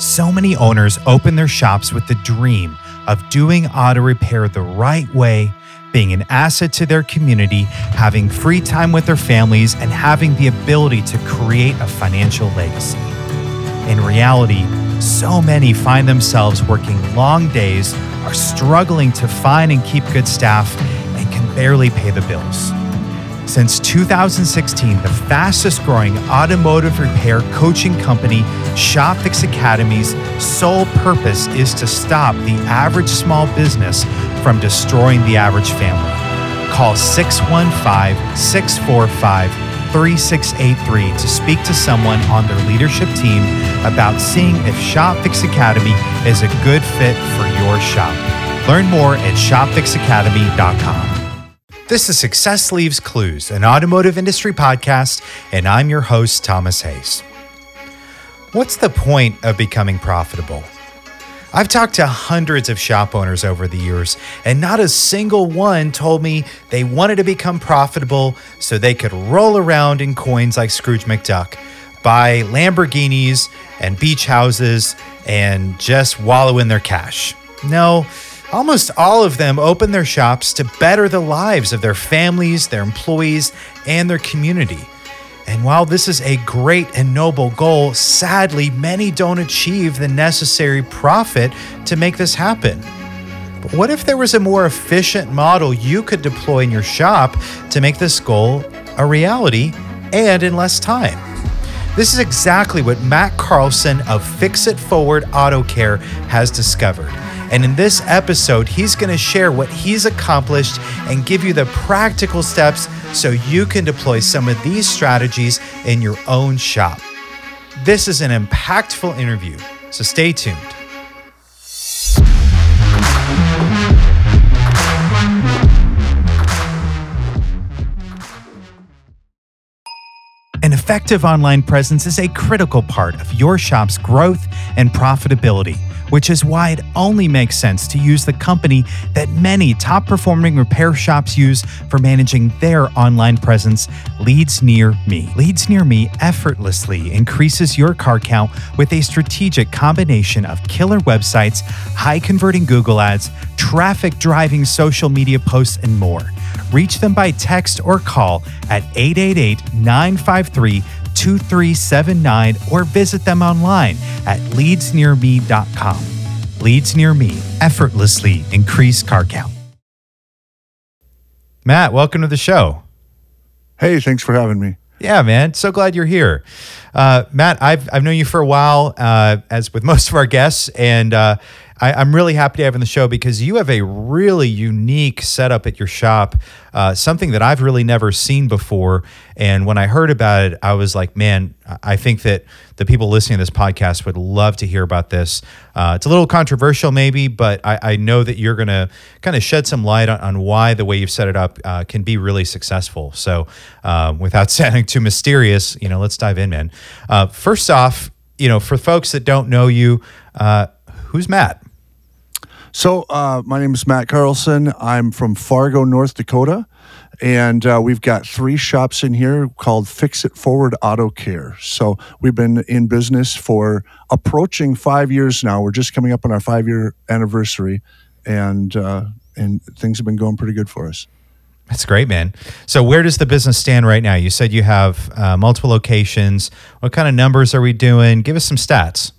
So many owners open their shops with the dream of doing auto repair the right way, being an asset to their community, having free time with their families, and having the ability to create a financial legacy. In reality, so many find themselves working long days, are struggling to find and keep good staff, and can barely pay the bills. Since 2016, the fastest growing automotive repair coaching company, ShopFix Academy's sole purpose is to stop the average small business from destroying the average family. Call 615 645 3683 to speak to someone on their leadership team about seeing if ShopFix Academy is a good fit for your shop. Learn more at shopfixacademy.com. This is Success Leaves Clues, an automotive industry podcast, and I'm your host, Thomas Hayes. What's the point of becoming profitable? I've talked to hundreds of shop owners over the years, and not a single one told me they wanted to become profitable so they could roll around in coins like Scrooge McDuck, buy Lamborghinis and beach houses, and just wallow in their cash. No, almost all of them open their shops to better the lives of their families, their employees, and their community. And while this is a great and noble goal, sadly, many don't achieve the necessary profit to make this happen. But what if there was a more efficient model you could deploy in your shop to make this goal a reality and in less time? This is exactly what Matt Carlson of Fix It Forward Auto Care has discovered. And in this episode, he's going to share what he's accomplished and give you the practical steps so you can deploy some of these strategies in your own shop. This is an impactful interview, so stay tuned. An effective online presence is a critical part of your shop's growth and profitability which is why it only makes sense to use the company that many top performing repair shops use for managing their online presence, Leads Near Me. Leads Near Me effortlessly increases your car count with a strategic combination of killer websites, high converting Google ads, traffic driving social media posts, and more. Reach them by text or call at 888 953 2379 or visit them online at leadsnearme.com. Leads Near Me, effortlessly increase car count. Matt, welcome to the show. Hey, thanks for having me. Yeah, man. So glad you're here. Uh, Matt, I've, I've known you for a while, uh, as with most of our guests, and uh, I, am really happy to have in the show because you have a really unique setup at your shop, uh, something that I've really never seen before. And when I heard about it, I was like, man, I think that the people listening to this podcast would love to hear about this. Uh, it's a little controversial, maybe, but I, I know that you're going to kind of shed some light on, on, why the way you've set it up uh, can be really successful. So, uh, without sounding too mysterious, you know, let's dive in, man. Uh, first off, you know, for folks that don't know you, uh, who's Matt? So, uh, my name is Matt Carlson. I'm from Fargo, North Dakota, and uh, we've got three shops in here called Fix It Forward Auto Care. So, we've been in business for approaching five years now. We're just coming up on our five year anniversary, and uh, and things have been going pretty good for us. That's great, man. So, where does the business stand right now? You said you have uh, multiple locations. What kind of numbers are we doing? Give us some stats.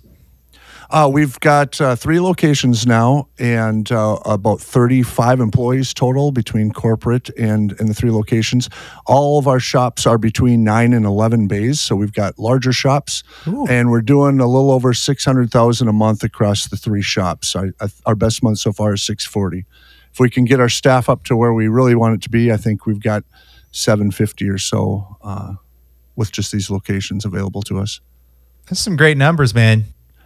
Uh, we've got uh, three locations now and uh, about 35 employees total between corporate and, and the three locations. All of our shops are between 9 and 11 bays, so we've got larger shops. Ooh. And we're doing a little over 600,000 a month across the three shops. I, our best month so far is 640. If we can get our staff up to where we really want it to be, I think we've got 750 or so uh, with just these locations available to us. That's some great numbers, man.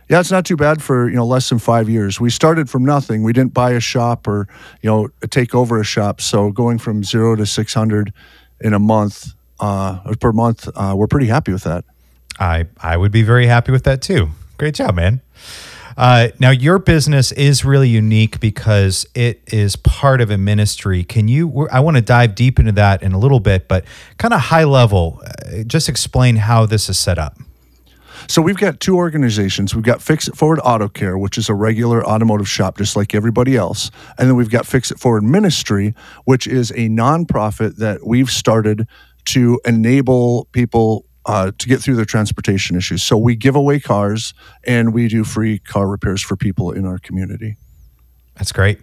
Yeah, it's not too bad for you know less than five years. We started from nothing. We didn't buy a shop or you know take over a shop. So going from zero to six hundred in a month uh, per month, uh, we're pretty happy with that. I I would be very happy with that too. Great job, man. Uh, now your business is really unique because it is part of a ministry. Can you? I want to dive deep into that in a little bit, but kind of high level, uh, just explain how this is set up. So we've got two organizations. We've got Fix It Forward Auto Care, which is a regular automotive shop just like everybody else. And then we've got Fix It Forward Ministry, which is a nonprofit that we've started to enable people uh, to get through their transportation issues. So we give away cars and we do free car repairs for people in our community. That's great.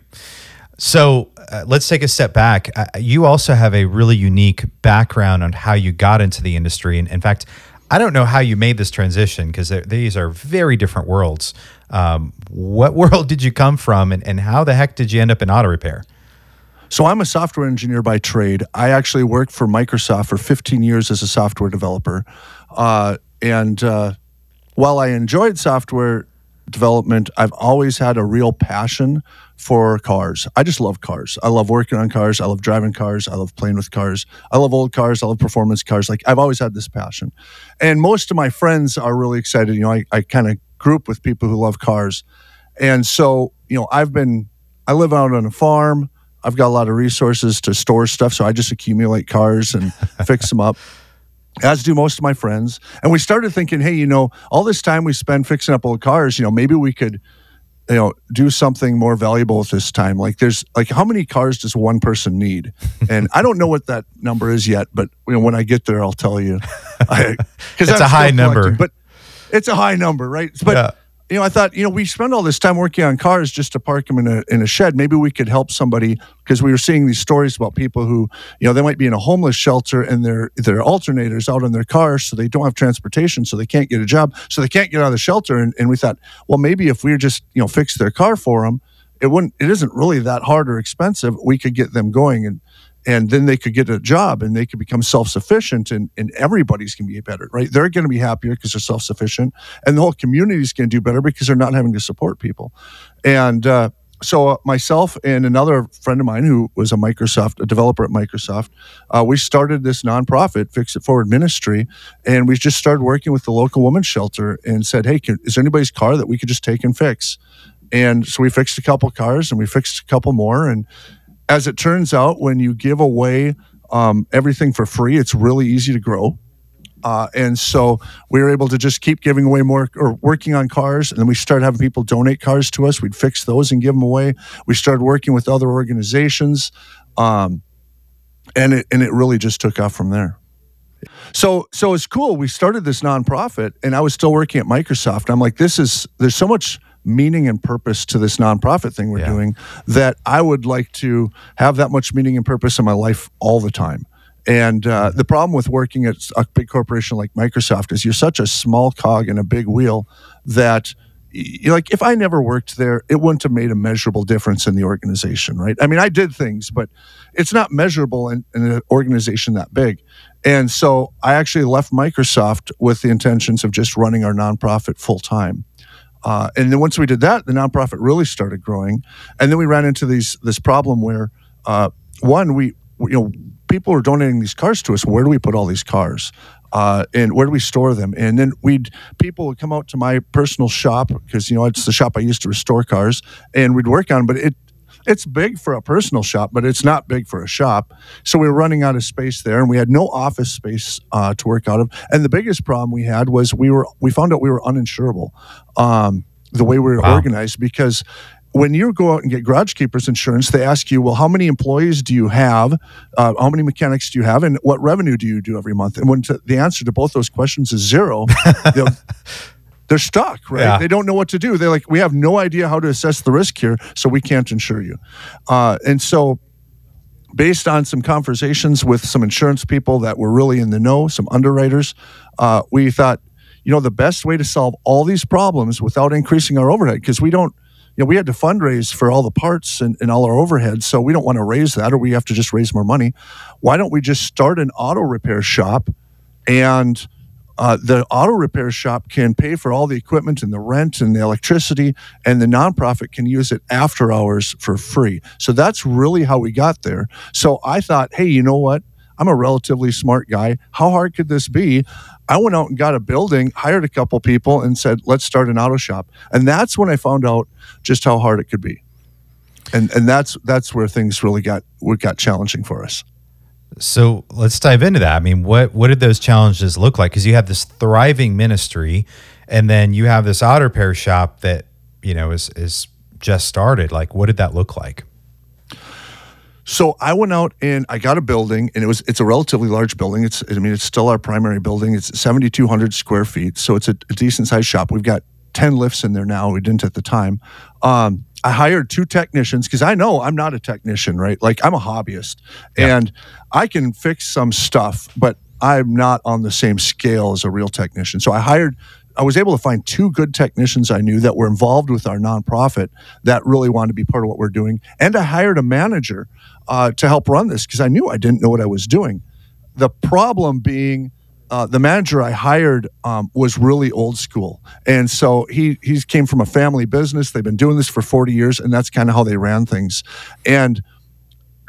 So uh, let's take a step back. Uh, you also have a really unique background on how you got into the industry. And in fact, I don't know how you made this transition because these are very different worlds. Um, what world did you come from, and, and how the heck did you end up in auto repair? So I'm a software engineer by trade. I actually worked for Microsoft for 15 years as a software developer. Uh, and uh, while I enjoyed software development, I've always had a real passion for cars. I just love cars. I love working on cars. I love driving cars. I love playing with cars. I love old cars. I love performance cars. Like I've always had this passion. And most of my friends are really excited. You know, I, I kind of group with people who love cars. And so, you know, I've been, I live out on a farm. I've got a lot of resources to store stuff. So I just accumulate cars and fix them up as do most of my friends. And we started thinking, hey, you know, all this time we spend fixing up old cars, you know, maybe we could you know do something more valuable at this time. Like there's like how many cars does one person need? And i don't know what that number is yet but you know, when i get there i'll tell you. Because it's I'm a high number. but it's a high number right? But yeah you know, I thought, you know, we spend all this time working on cars just to park them in a in a shed. Maybe we could help somebody because we were seeing these stories about people who, you know, they might be in a homeless shelter and their their alternators out in their cars, so they don't have transportation, so they can't get a job, so they can't get out of the shelter. And, and we thought, well, maybe if we just you know fix their car for them, it wouldn't. It isn't really that hard or expensive. We could get them going and and then they could get a job and they could become self-sufficient and, and everybody's going to be better right? They're going to be happier because they're self-sufficient and the whole community is going to do better because they're not having to support people. And uh, so uh, myself and another friend of mine who was a microsoft a developer at microsoft uh, we started this nonprofit fix it forward ministry and we just started working with the local women's shelter and said hey can, is there anybody's car that we could just take and fix? And so we fixed a couple cars and we fixed a couple more and as it turns out, when you give away um, everything for free, it's really easy to grow. Uh, and so we were able to just keep giving away more or working on cars. And then we started having people donate cars to us. We'd fix those and give them away. We started working with other organizations. Um, and it, and it really just took off from there. So, so it's cool. We started this nonprofit and I was still working at Microsoft. I'm like, this is, there's so much meaning and purpose to this nonprofit thing we're yeah. doing that I would like to have that much meaning and purpose in my life all the time. And uh, the problem with working at a big corporation like Microsoft is you're such a small cog in a big wheel that like if I never worked there, it wouldn't have made a measurable difference in the organization, right? I mean, I did things, but it's not measurable in, in an organization that big. And so I actually left Microsoft with the intentions of just running our nonprofit full time. Uh, and then once we did that, the nonprofit really started growing. And then we ran into these this problem where uh, one, we you know people are donating these cars to us. Where do we put all these cars? Uh, and where do we store them? And then we'd people would come out to my personal shop because you know it's the shop I used to restore cars, and we'd work on. But it it's big for a personal shop, but it's not big for a shop. So we were running out of space there, and we had no office space uh, to work out of. And the biggest problem we had was we were we found out we were uninsurable. Um, the way we were wow. organized because when you go out and get garage keepers insurance, they ask you, well, how many employees do you have? Uh, how many mechanics do you have? And what revenue do you do every month? And when to, the answer to both those questions is zero, they're stuck, right? Yeah. They don't know what to do. They're like, we have no idea how to assess the risk here, so we can't insure you. Uh, and so, based on some conversations with some insurance people that were really in the know, some underwriters, uh, we thought, you know, the best way to solve all these problems without increasing our overhead, because we don't, you know, we had to fundraise for all the parts and, and all our overhead, so we don't want to raise that, or we have to just raise more money. Why don't we just start an auto repair shop and uh, the auto repair shop can pay for all the equipment and the rent and the electricity, and the nonprofit can use it after hours for free. So that's really how we got there. So I thought, hey, you know what? I'm a relatively smart guy. How hard could this be? I went out and got a building, hired a couple people, and said, let's start an auto shop. And that's when I found out just how hard it could be. And, and that's that's where things really got got challenging for us. So let's dive into that. I mean, what what did those challenges look like? Because you have this thriving ministry, and then you have this auto repair shop that you know is is just started. Like, what did that look like? So I went out and I got a building, and it was it's a relatively large building. It's I mean it's still our primary building. It's seventy two hundred square feet, so it's a, a decent sized shop. We've got ten lifts in there now. We didn't at the time. Um, I hired two technicians because I know I'm not a technician, right? Like I'm a hobbyist, yeah. and I can fix some stuff, but I'm not on the same scale as a real technician. So I hired I was able to find two good technicians I knew that were involved with our nonprofit that really wanted to be part of what we're doing. And I hired a manager uh, to help run this because I knew I didn't know what I was doing. The problem being, uh, the manager I hired um, was really old school, and so he he came from a family business. They've been doing this for forty years, and that's kind of how they ran things. And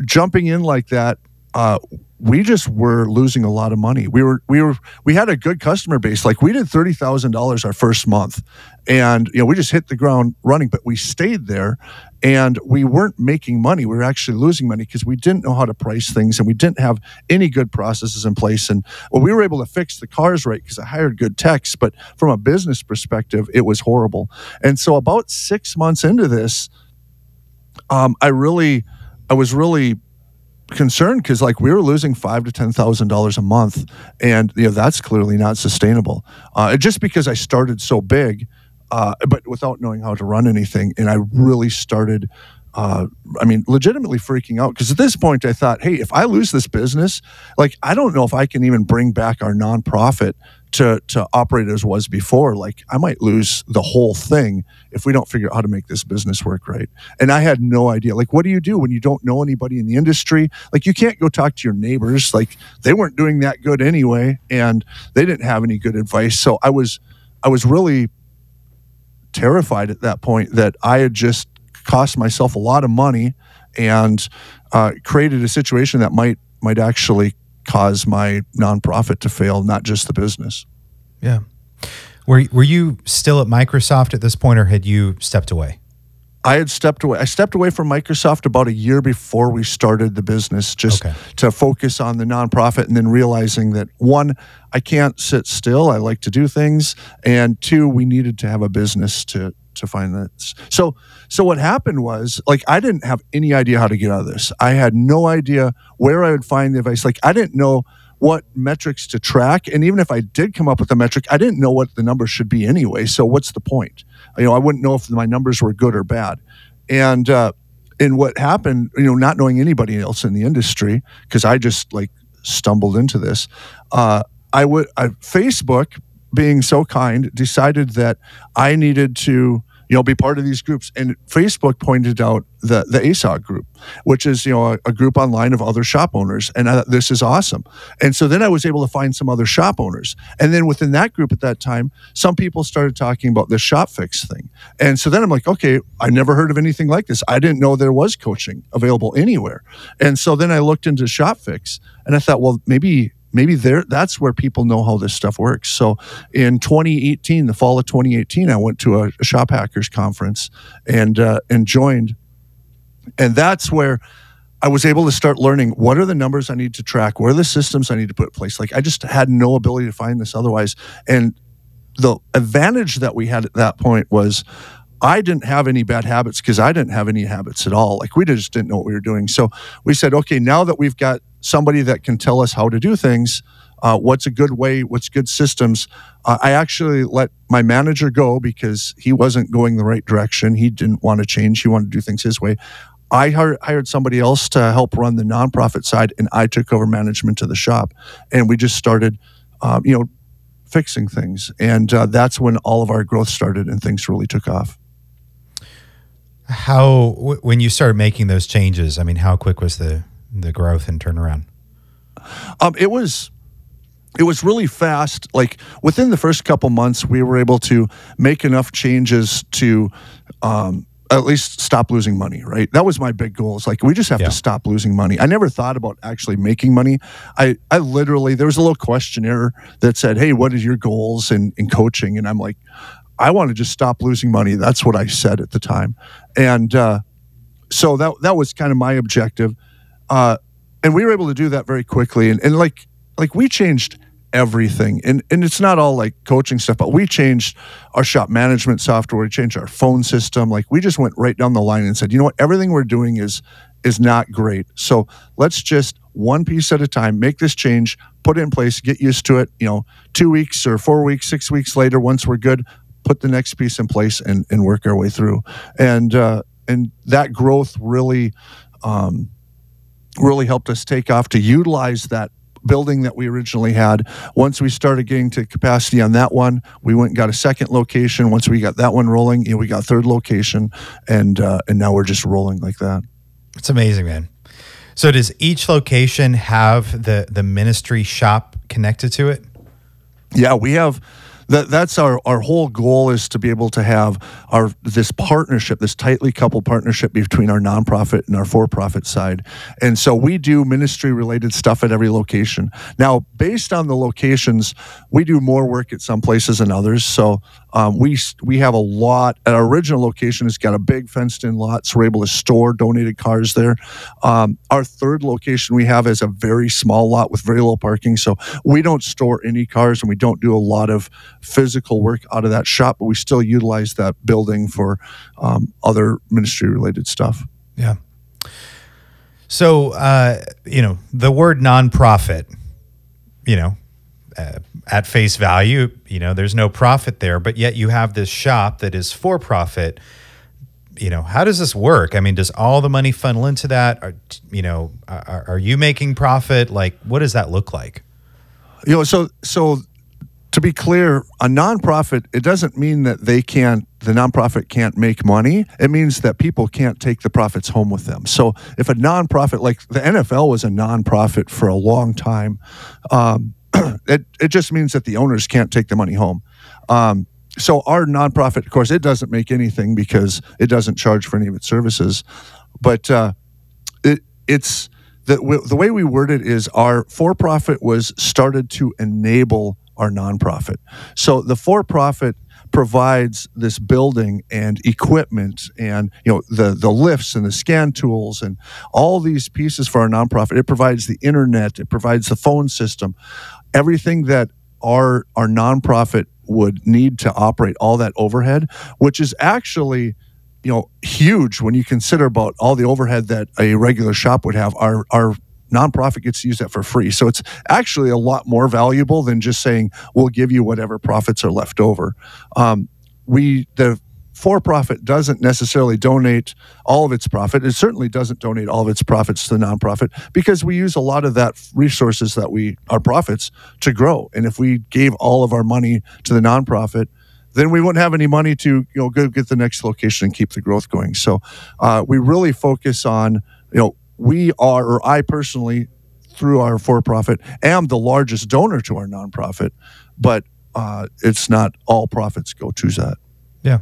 jumping in like that, uh, we just were losing a lot of money. We were we were we had a good customer base. Like we did thirty thousand dollars our first month, and you know we just hit the ground running. But we stayed there, and we weren't making money. We were actually losing money because we didn't know how to price things, and we didn't have any good processes in place. And well, we were able to fix the cars right because I hired good techs. But from a business perspective, it was horrible. And so about six months into this, um, I really, I was really concerned because like we were losing five to ten thousand dollars a month, and you know that's clearly not sustainable. Uh, just because I started so big, uh, but without knowing how to run anything, and I really started. Uh, I mean, legitimately freaking out because at this point I thought, hey, if I lose this business, like I don't know if I can even bring back our nonprofit to to operate as was before. Like i might lose the whole thing if we don't figure out how to make this business work right. And i had no idea. Like what do you do when you don't know anybody in the industry? Like you can't go talk to your neighbors. Like they weren't doing that good anyway and they didn't have any good advice. So i was i was really terrified at that point that i had just cost myself a lot of money and uh, created a situation that might might actually cause my nonprofit to fail, not just the business. Yeah. Were, were you still at Microsoft at this point or had you stepped away? I had stepped away. I stepped away from Microsoft about a year before we started the business, just okay. to focus on the nonprofit, and then realizing that one, I can't sit still. I like to do things, and two, we needed to have a business to to find this. So so what happened was like I didn't have any idea how to get out of this. I had no idea where I would find the advice. Like I didn't know what metrics to track and even if I did come up with a metric, I didn't know what the numbers should be anyway. So what's the point? You know, I wouldn't know if my numbers were good or bad. And uh and what happened, you know, not knowing anybody else in the industry because I just like stumbled into this. Uh I would I, Facebook being so kind, decided that I needed to you know be part of these groups. And facebook pointed out the the asog group which is you know a, a group online of other shop owners. And I, this is awesome. And so then i was able to find some other shop owners. And then within that group at that time some people started talking about the shop fix thing. And so then i'm like okay i never heard of anything like this. I didn't know there was coaching available anywhere. And so then i looked into shop fix and i thought well maybe maybe there that's where people know how this stuff works. So in 2018, the fall of 2018, I went to a, a shop hackers conference and uh, and joined, and that's where. I was able to start learning what are the numbers I need to track, what are the systems I need to put in place. Like I just had no ability to find this otherwise. And the advantage that we had at that point was I didn't have any bad habits because I didn't have any habits at all. Like we just didn't know what we were doing. So we said, okay, now that we've got somebody that can tell us how to do things, uh, what's a good way, what's good systems. Uh, I actually let my manager go because he wasn't going the right direction. He didn't want to change. He wanted to do things his way. I hired somebody else to help run the nonprofit side, and I took over management of the shop. And we just started, um, you know, fixing things. And uh, that's when all of our growth started and things really took off. How, when you started making those changes, I mean, how quick was the the growth and turnaround? Um, it was it was really fast. Like within the first couple months, we were able to make enough changes to um, at least stop losing money. Right, that was my big goal. It's like we just have yeah. to stop losing money. I never thought about actually making money. I I literally there was a little questionnaire that said, "Hey, what is your goals in in coaching?" And I'm like, I want to just stop losing money. That's what I said at the time, and uh, so that that was kind of my objective. Uh, and we were able to do that very quickly. And, and like like we changed everything. And and it's not all like coaching stuff, but we changed our shop management software, we changed our phone system. Like we just went right down the line and said, you know what, everything we're doing is is not great. So let's just one piece at a time make this change, put it in place, get used to it. You know, two weeks or four weeks, six weeks later, once we're good, put the next piece in place and, and work our way through. And uh, and that growth really um, really helped us take off to utilize that building that we originally had. Once we started getting to capacity on that one, we went and got a second location. Once we got that one rolling, you know, we got third location, and uh, and now we're just rolling like that. It's amazing, man. So does each location have the the ministry shop connected to it? Yeah, we have that that's our our whole goal is to be able to have our this partnership this tightly coupled partnership between our nonprofit and our for-profit side. And so we do ministry related stuff at every location. Now based on the locations we do more work at some places than others. So um, we we have a lot at our original location it's got a big fenced in lot so we're able to store donated cars there. Um, our third location we have is a very small lot with very little parking so we don't store any cars and we don't do a lot of physical work out of that shop, but we still utilize that building for um, other ministry related stuff. Yeah. So, uh, you know, the word nonprofit, you know, uh, at face value, you know, there's no profit there, but yet you have this shop that is for profit. You know, how does this work? I mean, does all the money funnel into that? Are, you know, are, are you making profit? Like, what does that look like? You know, so so to be clear, a nonprofit, it doesn't mean that they can't, the nonprofit can't make money. It means that people can't take the profits home with them. So if a nonprofit, like the NFL was a nonprofit for a long time, um, it, it just means that the owners can't take the money home. Um, so our nonprofit, of course, it doesn't make anything because it doesn't charge for any of its services. But uh, it, it's the, the way we word it is our for profit was started to enable our nonprofit. So the for profit provides this building and equipment and you know the the lifts and the scan tools and all these pieces for our nonprofit. It provides the internet. It provides the phone system. Everything that our our nonprofit would need to operate all that overhead which is actually you know huge when you consider about all the overhead that a regular shop would have. Our our nonprofit gets to use that for free. So it's actually a lot more valuable than just saying we'll give you whatever profits are left over. Um, we the for profit doesn't necessarily donate all of its profit. It certainly doesn't donate all of its profits to the nonprofit because we use a lot of that resources that we our profits to grow. And if we gave all of our money to the nonprofit, then we wouldn't have any money to you know go get the next location and keep the growth going. So uh, we really focus on you know we are, or I personally, through our for profit, am the largest donor to our nonprofit, but uh, it's not all profits go to that. Yeah.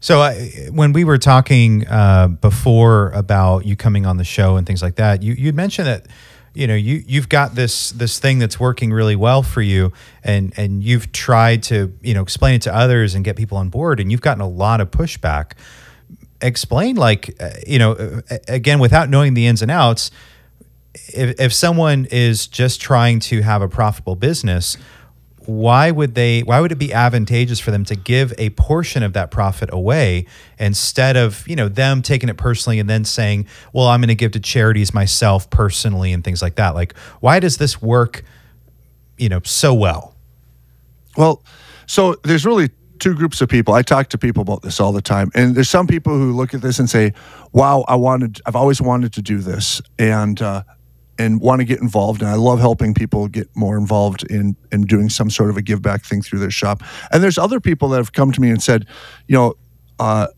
So when we were talking uh, before about you coming on the show and things like that, you you mentioned that you know you you've got this this thing that's working really well for you, and and you've tried to you know explain it to others and get people on board, and you've gotten a lot of pushback explain like uh, you know uh, again without knowing the ins and outs if, if someone is just trying to have a profitable business why would they why would it be advantageous for them to give a portion of that profit away instead of you know them taking it personally and then saying well i'm going to give to charities myself personally and things like that? Like why does this work you know so well? Well so there's really two groups of people. I talk to people about this all the time, and there's some people who look at this and say, "Wow, I wanted, I've always wanted to do this," and uh, and want to get involved. And I love helping people get more involved in in doing some sort of a give back thing through their shop. And there's other people that have come to me and said, you know. Uh,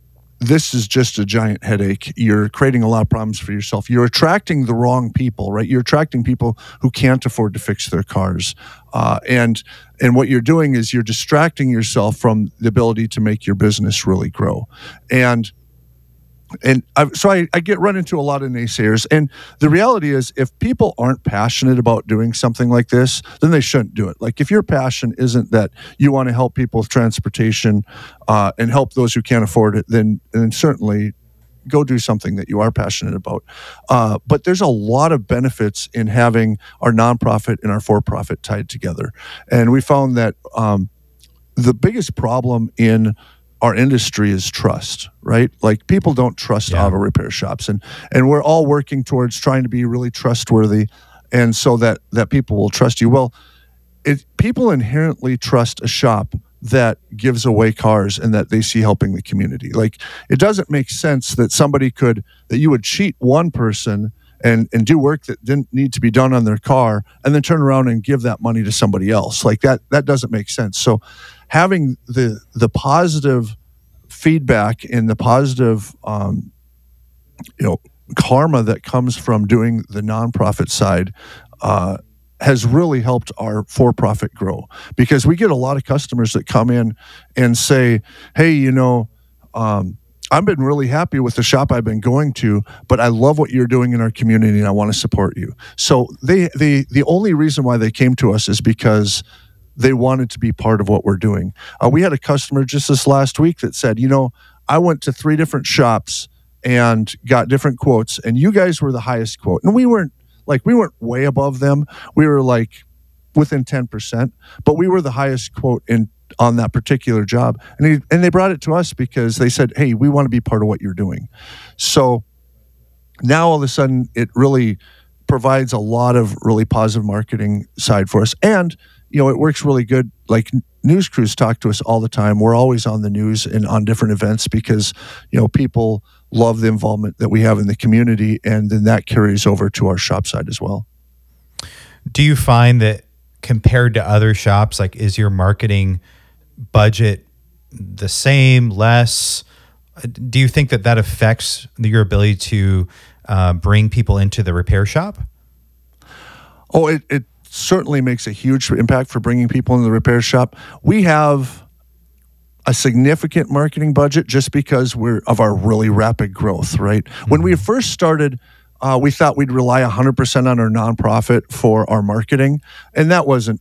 this is just a giant headache. You're creating a lot of problems for yourself. You're attracting the wrong people, right? You're attracting people who can't afford to fix their cars, uh, and and what you're doing is you're distracting yourself from the ability to make your business really grow. And and I've, so I, I, get run into a lot of naysayers. And the reality is if people aren't passionate about doing something like this then they shouldn't do it. Like if your passion isn't that you want to help people with transportation uh, and help those who can't afford it then then certainly go do something that you are passionate about. Uh, but there's a lot of benefits in having our nonprofit and our for-profit tied together, and we found that um, the biggest problem in our industry is trust, right? Like people don't trust Yeah. auto repair shops, and and we're all working towards trying to be really trustworthy, and so that that people will trust you. Well, it people inherently trust a shop that gives away cars and that they see helping the community. Like it doesn't make sense that somebody could that you would cheat one person and and do work that didn't need to be done on their car and then turn around and give that money to somebody else. Like that that doesn't make sense. So having the the positive feedback and the positive um, you know karma that comes from doing the nonprofit side uh, has really helped our for-profit grow. Because we get a lot of customers that come in and say hey you know um, i've been really happy with the shop i've been going to but i love what you're doing in our community and i want to support you. So they, they the only reason why they came to us is because they wanted to be part of what we're doing. Uh, we had a customer just this last week that said you know i went to three different shops and got different quotes and you guys were the highest quote. And we weren't like we weren't way above them. We were like within 10% but we were the highest quote in on that particular job. And he, and they brought it to us because they said hey we want to be part of what you're doing. So now all of a sudden it really provides a lot of really positive marketing side for us. And you know it works really good like news crews talk to us all the time we're always on the news and on different events because you know people love the involvement that we have in the community and then that carries over to our shop side as well Do you find that compared to other shops, like is your marketing budget the same, less? Do you think that that affects your ability to uh, bring people into the repair shop? Oh, it, it certainly makes a huge impact for bringing people into the repair shop. We have a significant marketing budget just because we're of our really rapid growth, right? When we first started, uh, we thought we'd rely 100% on our nonprofit for our marketing, and that wasn't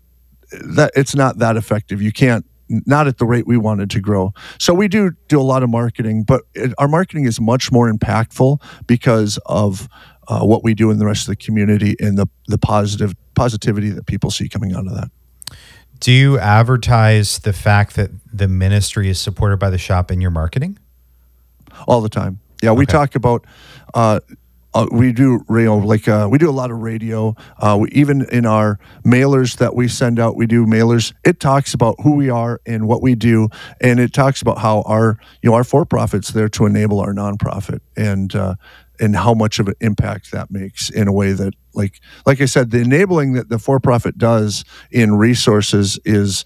that it's not that effective. You can't not at the rate we wanted to grow. So we do do a lot of marketing, but it, our marketing is much more impactful because of uh, what we do in the rest of the community and the the positive positivity that people see coming out of that. Do you advertise the fact that the ministry is supported by the shop in your marketing? all the time. Yeah, we talk about. Uh, uh, we do radio like uh, we do a lot of radio. Uh, we, even in our mailers that we send out, we do mailers. It talks about who we are and what we do, and it talks about how our you know our for profits there to enable our nonprofit and uh, and how much of an impact that makes in a way that like like I said, the enabling that the for profit does in resources is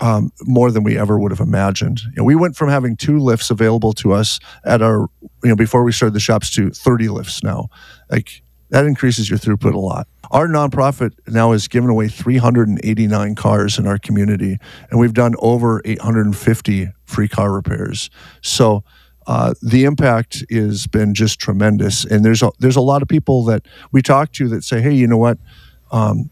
um, more than we ever would have imagined. You know, we went from having two lifts available to us at our, you know, before we started the shops to 30 lifts now. Like that increases your throughput a lot. Our nonprofit now has given away 389 cars in our community, and we've done over 850 free car repairs. So uh, the impact has been just tremendous. And there's a, there's a lot of people that we talk to that say, hey, you know what? Um,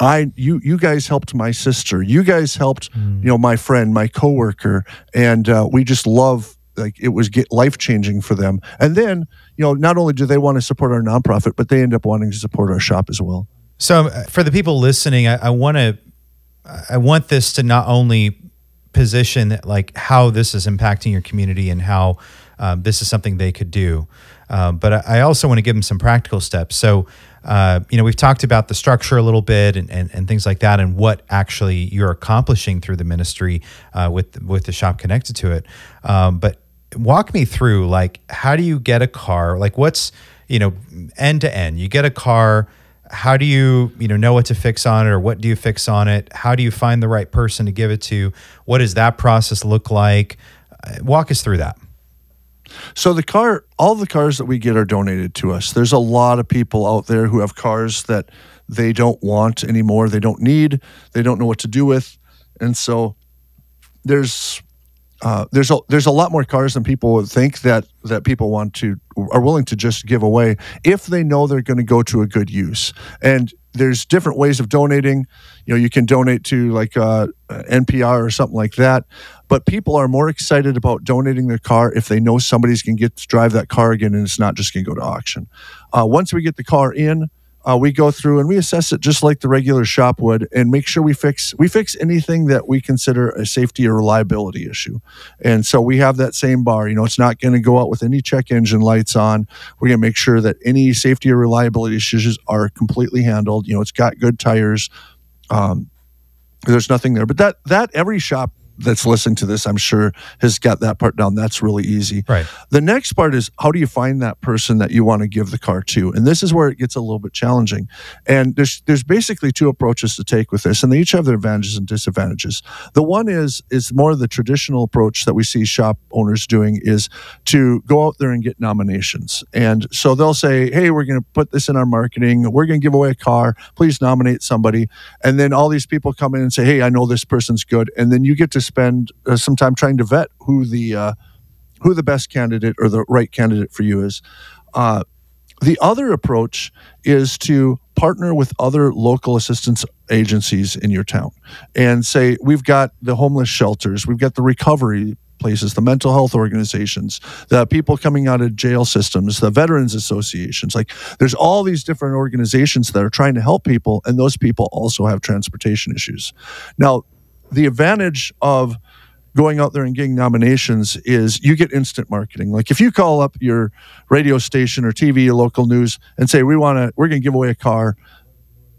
I you you guys helped my sister. You guys helped you know my friend, my coworker, and uh, we just love like it was get life changing for them. And then you know not only do they want to support our nonprofit, but they end up wanting to support our shop as well. So uh, for the people listening, I, I want to, I want this to not only position like how this is impacting your community and how um, this is something they could do, um, but I, I also want to give them some practical steps. So, uh, you know, we've talked about the structure a little bit and, and, and things like that, and what actually you're accomplishing through the ministry uh, with with the shop connected to it. Um, but walk me through like how do you get a car? Like what's you know end to end? You get a car how do you you know know what to fix on it or what do you fix on it? How do you find the right person to give it to? What does that process look like? Uh, walk us through that. So the car, all the cars that we get are donated to us. There's a lot of people out there who have cars that they don't want anymore, they don't need, they don't know what to do with, and so there's uh, there's a there's a lot more cars than people would think that that people want to are willing to just give away if they know they're going to go to a good use. And there's different ways of donating. You know, you can donate to like uh, NPR or something like that. But people are more excited about donating their car if they know somebody's going to get to drive that car again, and it's not just going to go to auction. Uh, once we get the car in, uh, we go through and we assess it just like the regular shop would and make sure we fix we fix anything that we consider a safety or reliability issue. And so we have that same bar you know it's not going to go out with any check engine lights on. We're going to make sure that any safety or reliability issues are completely handled. You know it's got good tires um, there's nothing there. But that that every shop that's listening to this, I'm sure, has got that part down. That's really easy. Right. The next part is how do you find that person that you want to give the car to? And this is where it gets a little bit challenging. And there's there's basically two approaches to take with this, and they each have their advantages and disadvantages. The one is is more the traditional approach that we see shop owners doing is to go out there and get nominations. And so they'll say, Hey, we're gonna put this in our marketing, we're gonna give away a car, please nominate somebody. And then all these people come in and say, Hey, I know this person's good. And then you get to spend uh, some time trying to vet who the uh, who the best candidate or the right candidate for you is. Uh, the other approach is to partner with other local assistance agencies in your town and say, we've got the homeless shelters, we've got the recovery places, the mental health organizations, the people coming out of jail systems, the veterans associations. Like there's all these different organizations that are trying to help people, and those people also have transportation issues. Now, the advantage of going out there and getting nominations is you get instant marketing. Like if you call up your radio station or TV or local news and say we want to we're going to give away a car,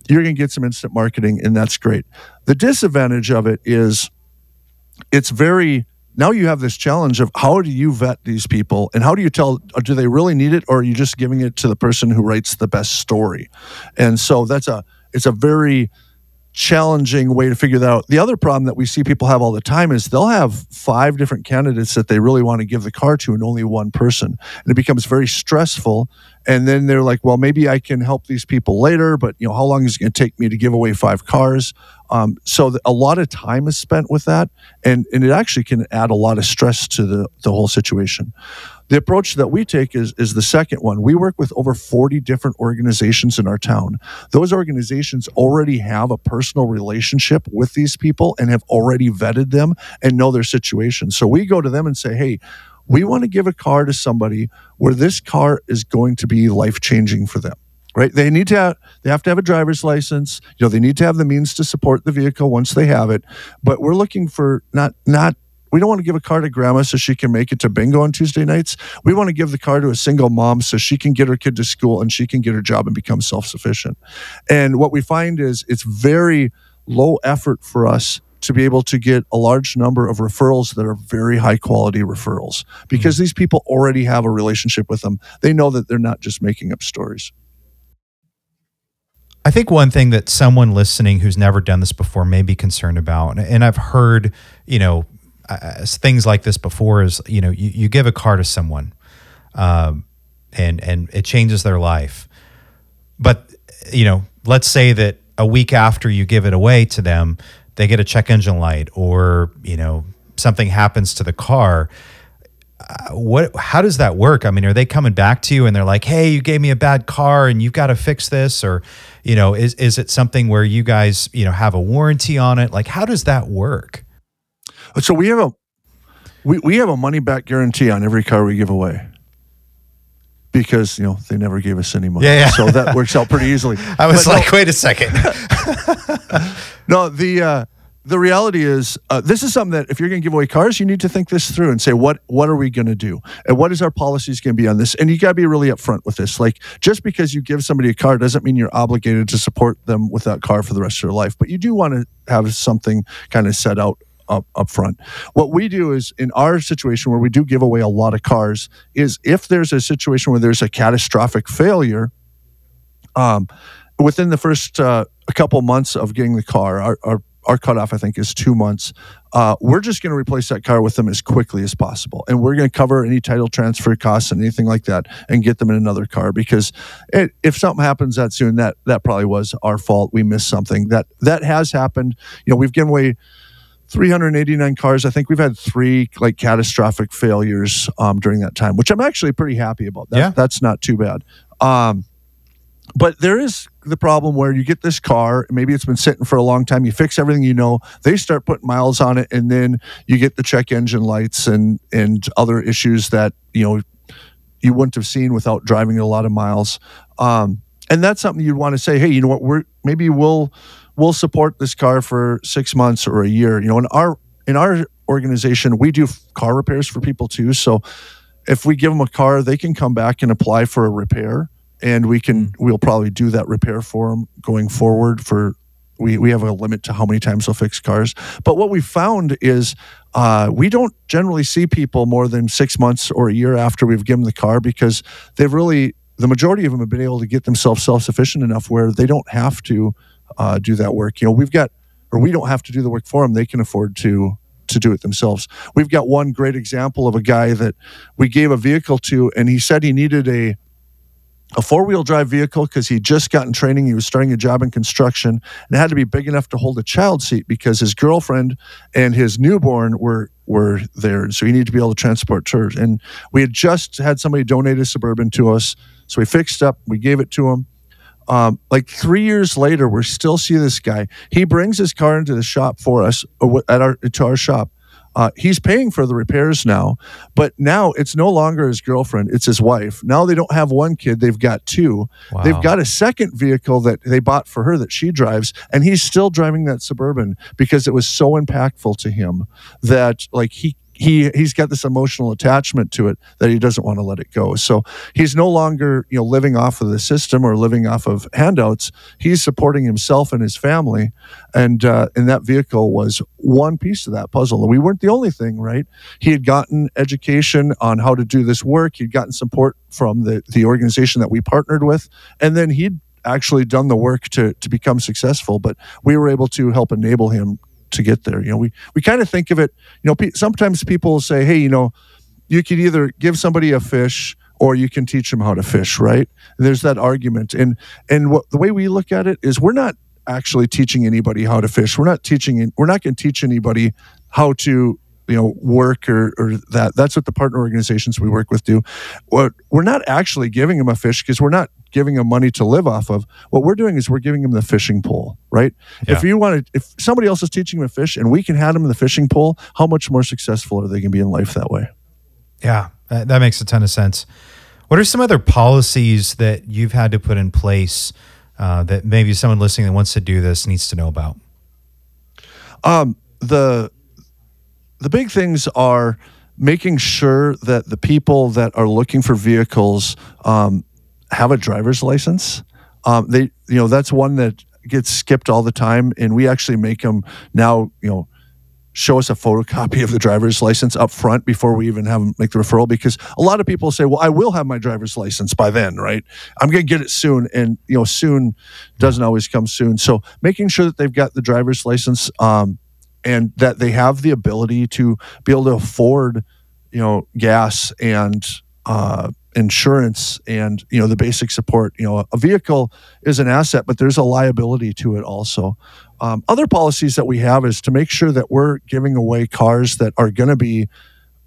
you're going to get some instant marketing and that's great. The disadvantage of it is it's very now you have this challenge of how do you vet these people and how do you tell uh, do they really need it or are you just giving it to the person who writes the best story? And so that's a it's a very challenging way to figure that out. The other problem that we see people have all the time is they'll have five different candidates that they really want to give the car to and only one person. And it becomes very stressful. And then they're like, well, maybe I can help these people later, but you know, how long is it going to take me to give away five cars? Um, so a lot of time is spent with that, and, and it actually can add a lot of stress to the, the whole situation. The approach that we take is, is the second one. We work with over 40 different organizations in our town. Those organizations already have a personal relationship with these people and have already vetted them and know their situation. So we go to them and say, hey, we want to give a car to somebody where this car is going to be life changing for them right they need to have, they have to have a driver's license you know they need to have the means to support the vehicle once they have it but we're looking for not not we don't want to give a car to grandma so she can make it to bingo on Tuesday nights. We want to give the car to a single mom so she can get her kid to school and she can get her job and become self sufficient. And what we find is it's very low effort for us to be able to get a large number of referrals that are very high quality referrals because mm-hmm. these people already have a relationship with them. They know that they're not just making up stories. I think one thing that someone listening who's never done this before may be concerned about, and I've heard, you know, uh, things like this before is you know you, you give a car to someone um, and and it changes their life. But you know let's say that a week after you give it away to them they get a check engine light or you know something happens to the car. Uh, what how does that work? I mean are they coming back to you and they're like hey you gave me a bad car and you've got to fix this or you know is is it something where you guys you know have a warranty on it? Like how does that work so we have a we, we have a money back guarantee on every car we give away because you know they never gave us any money. Yeah, yeah. So that works out pretty easily. I was but like, no, wait a second. no, the uh, the reality is uh, this is something that if you're going to give away cars, you need to think this through and say what what are we going to do and what is our policies going to be on this. And you got to be really upfront with this. Like just because you give somebody a car doesn't mean you're obligated to support them with that car for the rest of their life. But you do want to have something kind of set out up, up front. What we do is in our situation where we do give away a lot of cars is if there's a situation where there's a catastrophic failure, um, within the first uh, a couple months of getting the car, our, our, our cutoff I think is two months. Uh, we're just going to replace that car with them as quickly as possible, and we're going to cover any title transfer costs and anything like that, and get them in another car because it, if something happens that soon, that that probably was our fault. We missed something that that has happened. You know, we've given away 389 cars. I think we've had three like catastrophic failures um, during that time, which I'm actually pretty happy about. That, Yeah. that's not too bad. Um, but there is the problem where you get this car, maybe it's been sitting for a long time. You fix everything you know, they start putting miles on it, and then you get the check engine lights and and other issues that you know you wouldn't have seen without driving a lot of miles. Um, and that's something you'd want to say, hey, you know what, we're maybe we'll we'll support this car for six months or a year. You know, in our in our organization, we do car repairs for people too. So if we give them a car, they can come back and apply for a repair, and we can we'll probably do that repair for them going forward. For we we have a limit to how many times they'll fix cars. But what we found is uh, we don't generally see people more than six months or a year after we've given the car because they've really the majority of them have been able to get themselves self sufficient enough where they don't have to uh, do that work. You know, we've got or we don't have to do the work for them; they can afford to to do it themselves. We've got one great example of a guy that we gave a vehicle to, and he said he needed a a four wheel drive vehicle because he'd just gotten training. He was starting a job in construction and it had to be big enough to hold a child seat because his girlfriend and his newborn were were there. So he needed to be able to transport her. And we had just had somebody donate a suburban to us. So we fixed up, we gave it to him. Um, like three years later, we still see this guy. He brings his car into the shop for us or at our to our shop. Uh, he's paying for the repairs now, but now it's no longer his girlfriend; it's his wife. Now they don't have one kid; they've got two. Wow. They've got a second vehicle that they bought for her that she drives, and he's still driving that suburban because it was so impactful to him that like he he he's got this emotional attachment to it that he doesn't want to let it go. So he's no longer you know living off of the system or living off of handouts. He's supporting himself and his family, and uh, and that vehicle was one piece of that puzzle. And we weren't the only thing, right? He had gotten education on how to do this work. He'd gotten support from the the organization that we partnered with, and then he'd actually done the work to to become successful. But we were able to help enable him to get there. You know, we we kind of think of it. You know, pe- sometimes people say, "Hey, you know, you could either give somebody a fish." Or you can teach them how to fish, right? There's that argument, and and what the way we look at it is, we're not actually teaching anybody how to fish. We're not teaching. We're not going to teach anybody how to you know work or, or that. That's what the partner organizations we work with do. What we're not actually giving them a fish because we're not giving them money to live off of. What we're doing is we're giving them the fishing pole, right? If you want to, if somebody else is teaching them to fish and we can hand them in the fishing pole, how much more successful are they going to be in life that way? Yeah, that, that makes a ton of sense. What are some other policies that you've had to put in place uh, that maybe someone listening that wants to do this needs to know about? Um, the the big things are making sure that the people that are looking for vehicles um, have a driver's license. Um, they, you know, that's one that gets skipped all the time, and we actually make them now. You know, show us a photocopy of the driver's license up front before we even have them make the referral because a lot of people say, "Well, I will have my driver's license by then, right? I'm going to get it soon." And you know, soon doesn't always come soon. So making sure that they've got the driver's license um, and that they have the ability to be able to afford, you know, gas and uh, insurance and you know the basic support. You know, a vehicle is an asset, but there's a liability to it also. Um, other policies that we have is to make sure that we're giving away cars that are going to be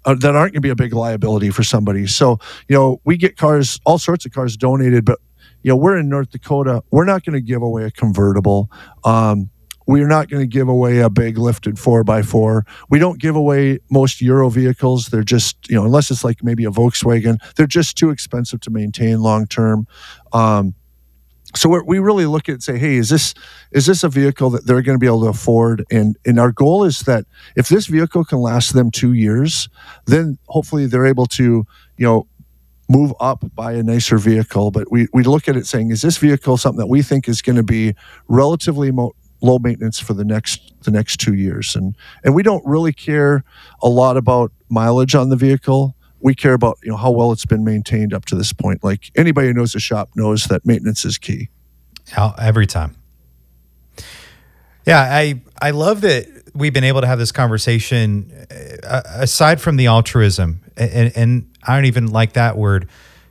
uh, that aren't going to be a big liability for somebody. So, you know, we get cars, all sorts of cars donated, but you know, we're in North Dakota. We're not going to give away a convertible. Um, we're not going to give away a big lifted four by four. We don't give away most Euro vehicles. They're just, you know, unless it's like maybe a Volkswagen, they're just too expensive to maintain long term. Um, so we really look at and say, hey, is this is this a vehicle that they're going to be able to afford? And and our goal is that if this vehicle can last them two years, then hopefully they're able to, you know, move up buy a nicer vehicle. But we we look at it saying, is this vehicle something that we think is going to be relatively mo- low maintenance for the next the next two years? And and we don't really care a lot about mileage on the vehicle we care about you know how well it's been maintained up to this point. Like anybody who knows the shop knows that maintenance is key. Every time. Yeah, I I love that we've been able to have this conversation uh, aside from the altruism, and, and I don't even like that word.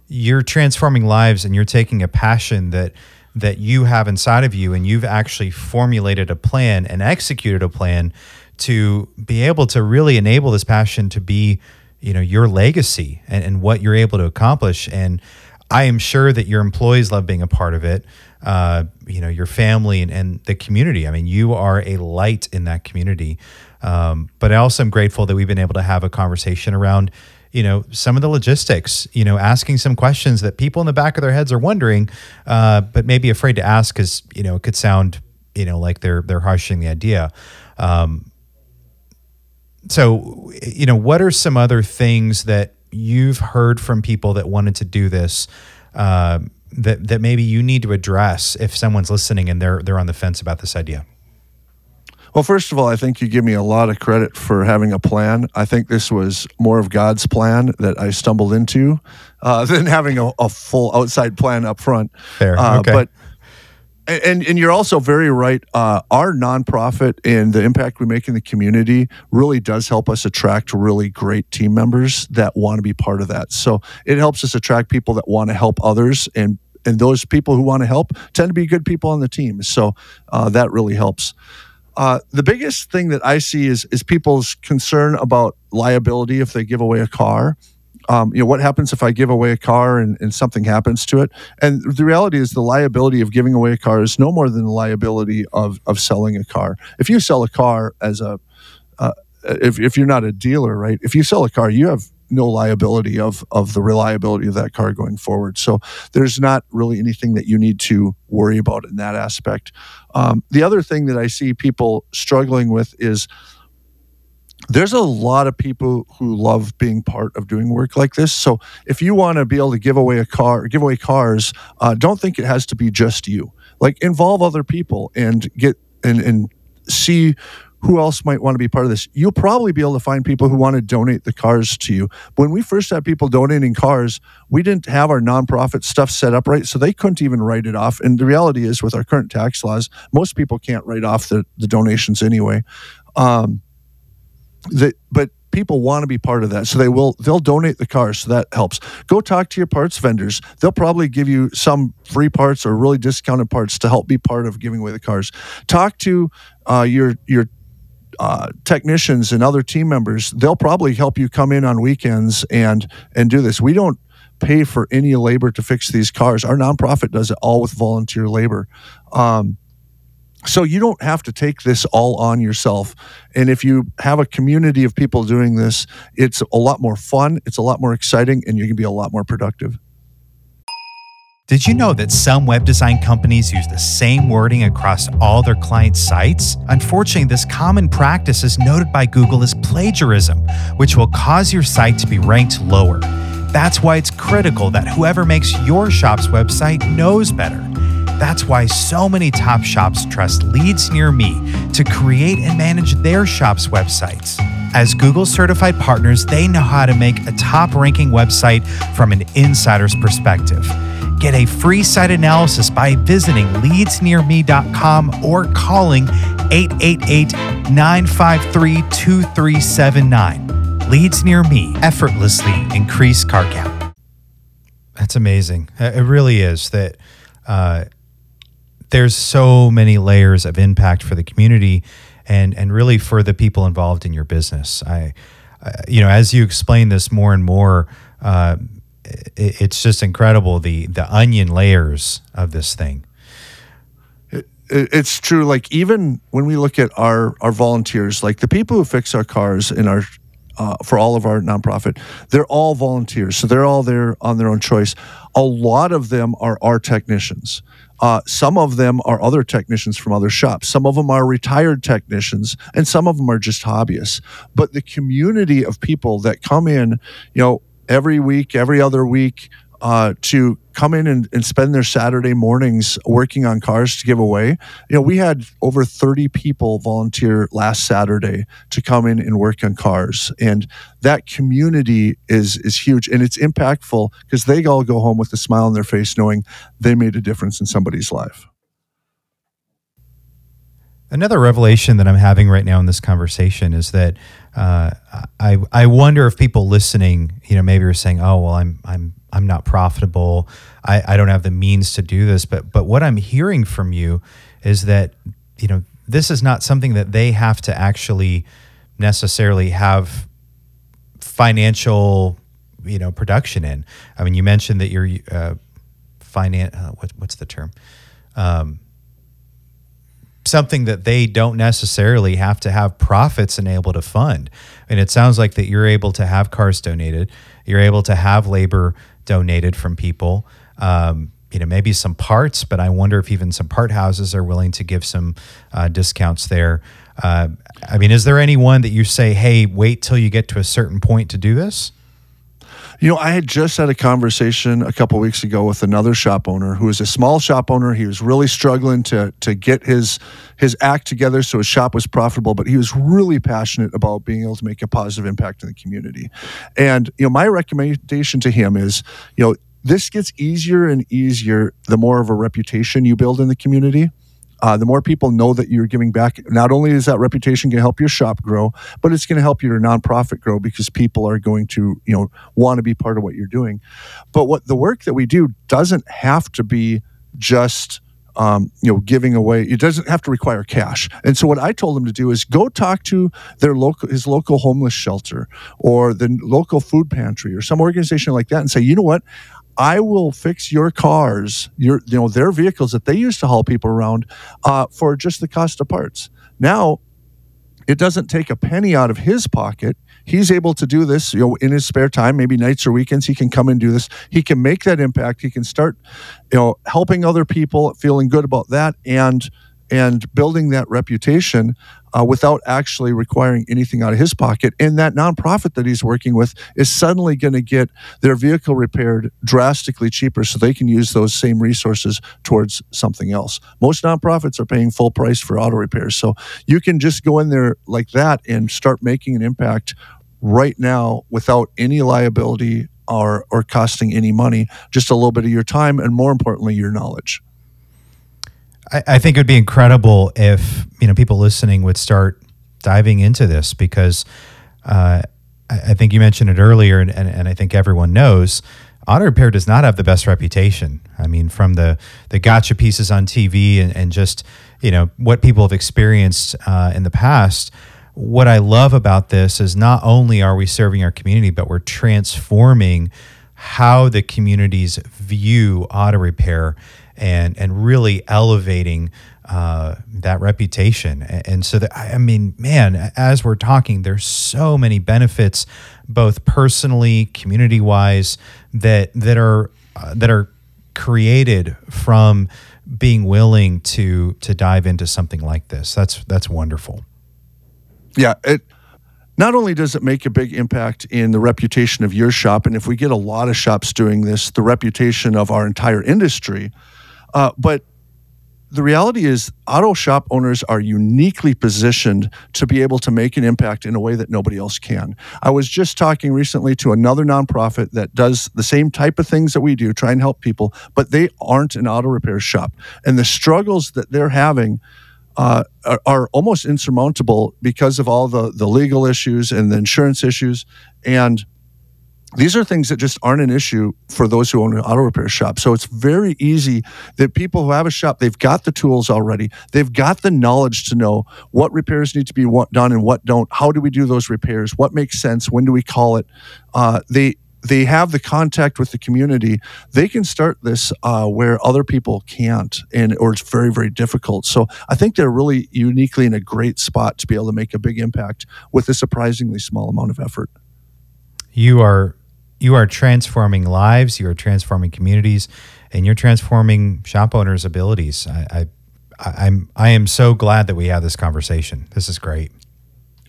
You're transforming lives, and you're taking a passion that that you have inside of you, and you've actually formulated a plan and executed a plan to be able to really enable this passion to be, you know, your legacy and, and what you're able to accomplish. And I am sure that your employees love being a part of it. Uh, you know, your family and, and the community. I mean, you are a light in that community. Um, but I also am grateful that we've been able to have a conversation around, you know, some of the logistics, you know, asking some questions that people in the back of their heads are wondering, uh, but maybe afraid to ask because, you know, it could sound, you know, like they're, they're hushing the idea. Um, so, you know, what are some other things that you've heard from people that wanted to do this uh, that that maybe you need to address if someone's listening and they're they're on the fence about this idea? Well, first of all, I think you give me a lot of credit for having a plan. I think this was more of God's plan that I stumbled into uh, than having a, a, full outside plan up front. Fair. Uh, okay. But and and you're also very right. Uh, our nonprofit and the impact we make in the community really does help us attract really great team members that want to be part of that. So it helps us attract people that want to help others, and and those people who want to help tend to be good people on the team. So uh, that really helps. Uh, the biggest thing that I see is is people's concern about liability if they give away a car um, you know, what happens if I give away a car and, and something happens to it? And the reality is, the liability of giving away a car is no more than the liability of of selling a car. If you sell a car as a uh, if, if you're not a dealer, right? If you sell a car, you have no liability of of the reliability of that car going forward. So there's not really anything that you need to worry about in that aspect. Um, the other thing that I see people struggling with is there's a lot of people who love being part of doing work like this. So if you want to be able to give away a car, give away cars, uh, don't think it has to be just you. Like involve other people and get and and see who else might want to be part of this. You'll probably be able to find people who want to donate the cars to you. When we first had people donating cars, we didn't have our nonprofit stuff set up right, so they couldn't even write it off. And the reality is, with our current tax laws, most people can't write off the, the donations anyway. Um, that but people want to be part of that so they will they'll donate the cars so that helps go talk to your parts vendors they'll probably give you some free parts or really discounted parts to help be part of giving away the cars talk to uh, your your uh, technicians and other team members they'll probably help you come in on weekends and and do this we don't pay for any labor to fix these cars our nonprofit does it all with volunteer labor um, so you don't have to take this all on yourself. And if you have a community of people doing this, it's a lot more fun, it's a lot more exciting, and you can be a lot more productive. Did you know that some web design companies use the same wording across all their client sites? Unfortunately, this common practice is noted by Google as plagiarism, which will cause your site to be ranked lower. That's why it's critical that whoever makes your shop's website knows better. That's why so many top shops trust Leads Near Me to create and manage their shop's websites. As Google certified partners, they know how to make a top ranking website from an insider's perspective. Get a free site analysis by visiting leadsnearme.com or calling 888 953 2379. Leads Near Me effortlessly increase car count. That's amazing. It really is that. Uh, there's so many layers of impact for the community and and really for the people involved in your business. I, I you know, as you explain this more and more, uh, it, it's just incredible the the onion layers of this thing. it's true. Like even when we look at our our volunteers, like the people who fix our cars in our uh, for all of our nonprofit, they're all volunteers, so they're all there on their own choice. A lot of them are our technicians. Uh, some of them are other technicians from other shops. Some of them are retired technicians, and some of them are just hobbyists. But the community of people that come in, you know, every week, every other week, uh, to come in and, and spend their Saturday mornings working on cars to give away. You know, we had over 30 people volunteer last Saturday to come in and work on cars. And that community is is huge and it's impactful because they all go home with a smile on their face knowing they made a difference in somebody's life. Another revelation that I'm having right now in this conversation is that uh, I I wonder if people listening, you know, maybe are saying, "Oh, well, I'm I'm I'm not profitable. I, I don't have the means to do this." But but what I'm hearing from you is that you know this is not something that they have to actually necessarily have financial, you know, production in. I mean, you mentioned that you're uh, finance. Uh, what, what's the term? Um, something that they don't necessarily have to have profits and able to fund. And it sounds like that you're able to have cars donated, you're able to have labor donated from people. Um, you know, maybe some parts, but I wonder if even some part houses are willing to give some uh, discounts there. Uh, I mean, is there anyone that you say, hey, wait till you get to a certain point to do this? You know, I had just had a conversation a couple weeks ago with another shop owner who is a small shop owner. He was really struggling to to get his his act together so his shop was profitable, but he was really passionate about being able to make a positive impact in the community. And you know, my recommendation to him is, you know, this gets easier and easier the more of a reputation you build in the community. Uh, the more people know that you're giving back, not only is that reputation going to help your shop grow, but it's going to help your nonprofit grow because people are going to, you know, want to be part of what you're doing. But what the work that we do doesn't have to be just um, you know, giving away. It doesn't have to require cash. And so what I told him to do is go talk to their local, his local homeless shelter or the local food pantry or some organization like that, and say, you know what, I will fix your cars, your you know their vehicles that they used to haul people around uh, for just the cost of parts. Now, it doesn't take a penny out of his pocket. He's able to do this, you know, in his spare time, maybe nights or weekends. He can come and do this. He can make that impact. He can start, you know, helping other people, feeling good about that, and and building that reputation uh, without actually requiring anything out of his pocket. And that nonprofit that he's working with is suddenly going to get their vehicle repaired drastically cheaper so they can use those same resources towards something else. Most nonprofits are paying full price for auto repairs. So you can just go in there like that and start making an impact right now without any liability or, or costing any money, just a little bit of your time and more importantly, your knowledge. I, I think it would be incredible if you know people listening would start diving into this because uh, I, I, think you mentioned it earlier, and, and, and I think everyone knows auto repair does not have the best reputation. I mean, from the the gotcha pieces on TV and, and just you know what people have experienced uh, in the past. What I love about this is not only are we serving our community, but we're transforming how the communities view auto repair and and really elevating uh, that reputation. And so that I mean, man, as we're talking, there's so many benefits, both personally, community wise, that that are uh, that are created from being willing to to dive into something like this. That's that's wonderful. Yeah, it not only does it make a big impact in the reputation of your shop, and if we get a lot of shops doing this, the reputation of our entire industry uh, but the reality is, auto shop owners are uniquely positioned to be able to make an impact in a way that nobody else can. I was just talking recently to another nonprofit that does the same type of things that we do, try and help people, but they aren't an auto repair shop. And the struggles that they're having uh, are, are, almost insurmountable because of all the, the legal issues and the insurance issues. And these are things that just aren't an issue for those who own an auto repair shop. So it's very easy that people who have a shop, they've got the tools already. They've got the knowledge to know what repairs need to be done and what don't. How do we do those repairs? What makes sense? When do we call it? Uh, they they have the contact with the community. They can start this uh, where other people can't, and or it's very very difficult. So I think they're really uniquely in a great spot to be able to make a big impact with a surprisingly small amount of effort. You are you are transforming lives, you are transforming communities, and you're transforming shop owners' abilities. I, I, I'm I am so glad that we have this conversation. This is great.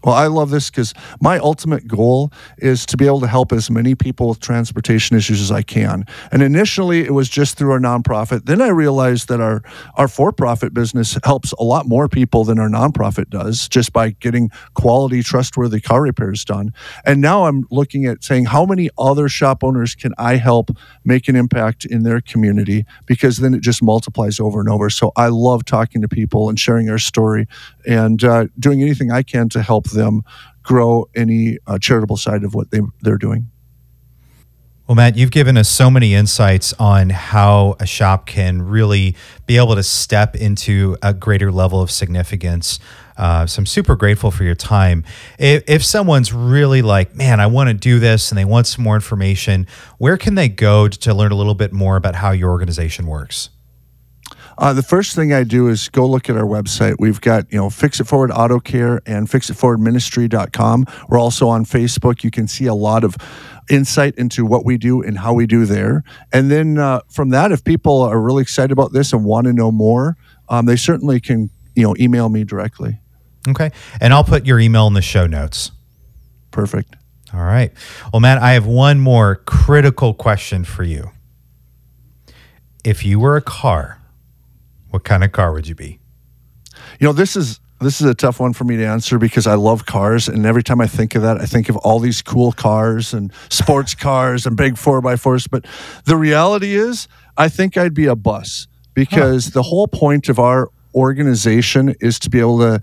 Well, I love this because my ultimate goal is to be able to help as many people with transportation issues as I can. And initially, it was just through our nonprofit. Then I realized that our our for-profit business helps a lot more people than our nonprofit does, just by getting quality, trustworthy car repairs done. And now I'm looking at saying, how many other shop owners can I help make an impact in their community? Because then it just multiplies over and over. So I love talking to people and sharing our story and uh, doing anything I can to help them grow any uh, charitable side of what they, they're doing. Well, Matt, you've given us so many insights on how a shop can really be able to step into a greater level of significance. Uh, so I'm super grateful for your time. If, if someone's really like, man, I want to do this and they want some more information, where can they go to learn a little bit more about how your organization works? Uh, the first thing I do is go look at our website. We've got, you know, Fix It Forward Auto Care and fixitforwardministry.com. We're also on Facebook. You can see a lot of insight into what we do and how we do there. And then uh, from that, if people are really excited about this and want to know more, um, they certainly can, you know, email me directly. Okay. And I'll put your email in the show notes. Perfect. All right. Well, Matt, I have one more critical question for you. If you were a car, what kind of car would you be? You know, this is this is a tough one for me to answer because I love cars, and every time I think of that, I think of all these cool cars and sports cars and big four by fours. But the reality is, I think I'd be a bus because huh. the whole point of our organization is to be able to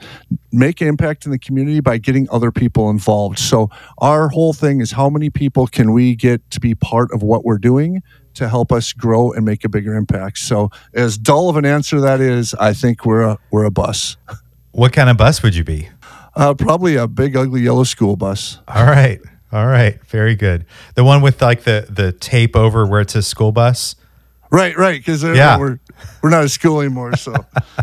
make impact in the community by getting other people involved. So our whole thing is how many people can we get to be part of what we're doing to help us grow and make a bigger impact. So as dull of an answer that is, I think we're a we're a bus. What kind of bus would you be? Uh, probably a big ugly yellow school bus. All right. All right. Very good. The one with like the the tape over where it says school bus. Right, right. Because uh, yeah. we're we're not a school anymore, so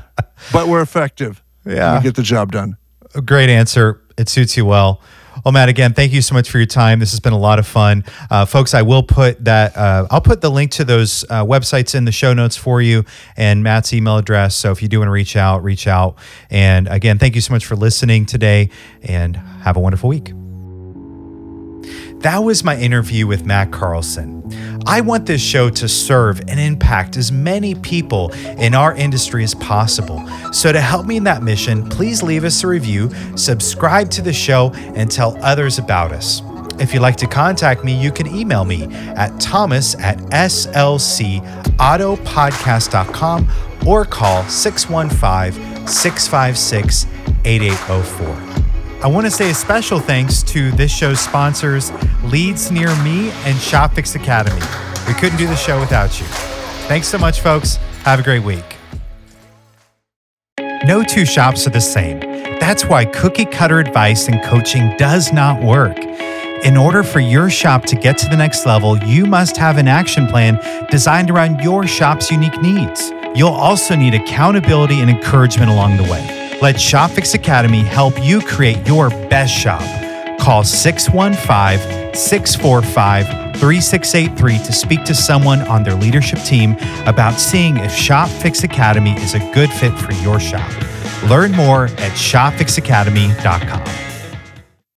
but we're effective. Yeah, we get the job done. A great answer. It suits you well. Well, Matt, again, thank you so much for your time. This has been a lot of fun, uh, folks. I will put that. Uh, I'll put the link to those uh, websites in the show notes for you and Matt's email address. So if you do want to reach out, reach out. And again, thank you so much for listening today, and have a wonderful week. That was my interview with Matt Carlson. I want this show to serve and impact as many people in our industry as possible. So, to help me in that mission, please leave us a review, subscribe to the show, and tell others about us. If you'd like to contact me, you can email me at thomas at slcautopodcast.com or call 615 656 8804. I want to say a special thanks to this show's sponsors, Leads Near Me and ShopFix Academy. We couldn't do the show without you. Thanks so much, folks. Have a great week. No two shops are the same. That's why cookie cutter advice and coaching does not work. In order for your shop to get to the next level, you must have an action plan designed around your shop's unique needs. You'll also need accountability and encouragement along the way. Let ShopFix Academy help you create your best shop. Call 615 645 3683 to speak to someone on their leadership team about seeing if ShopFix Academy is a good fit for your shop. Learn more at shopfixacademy.com.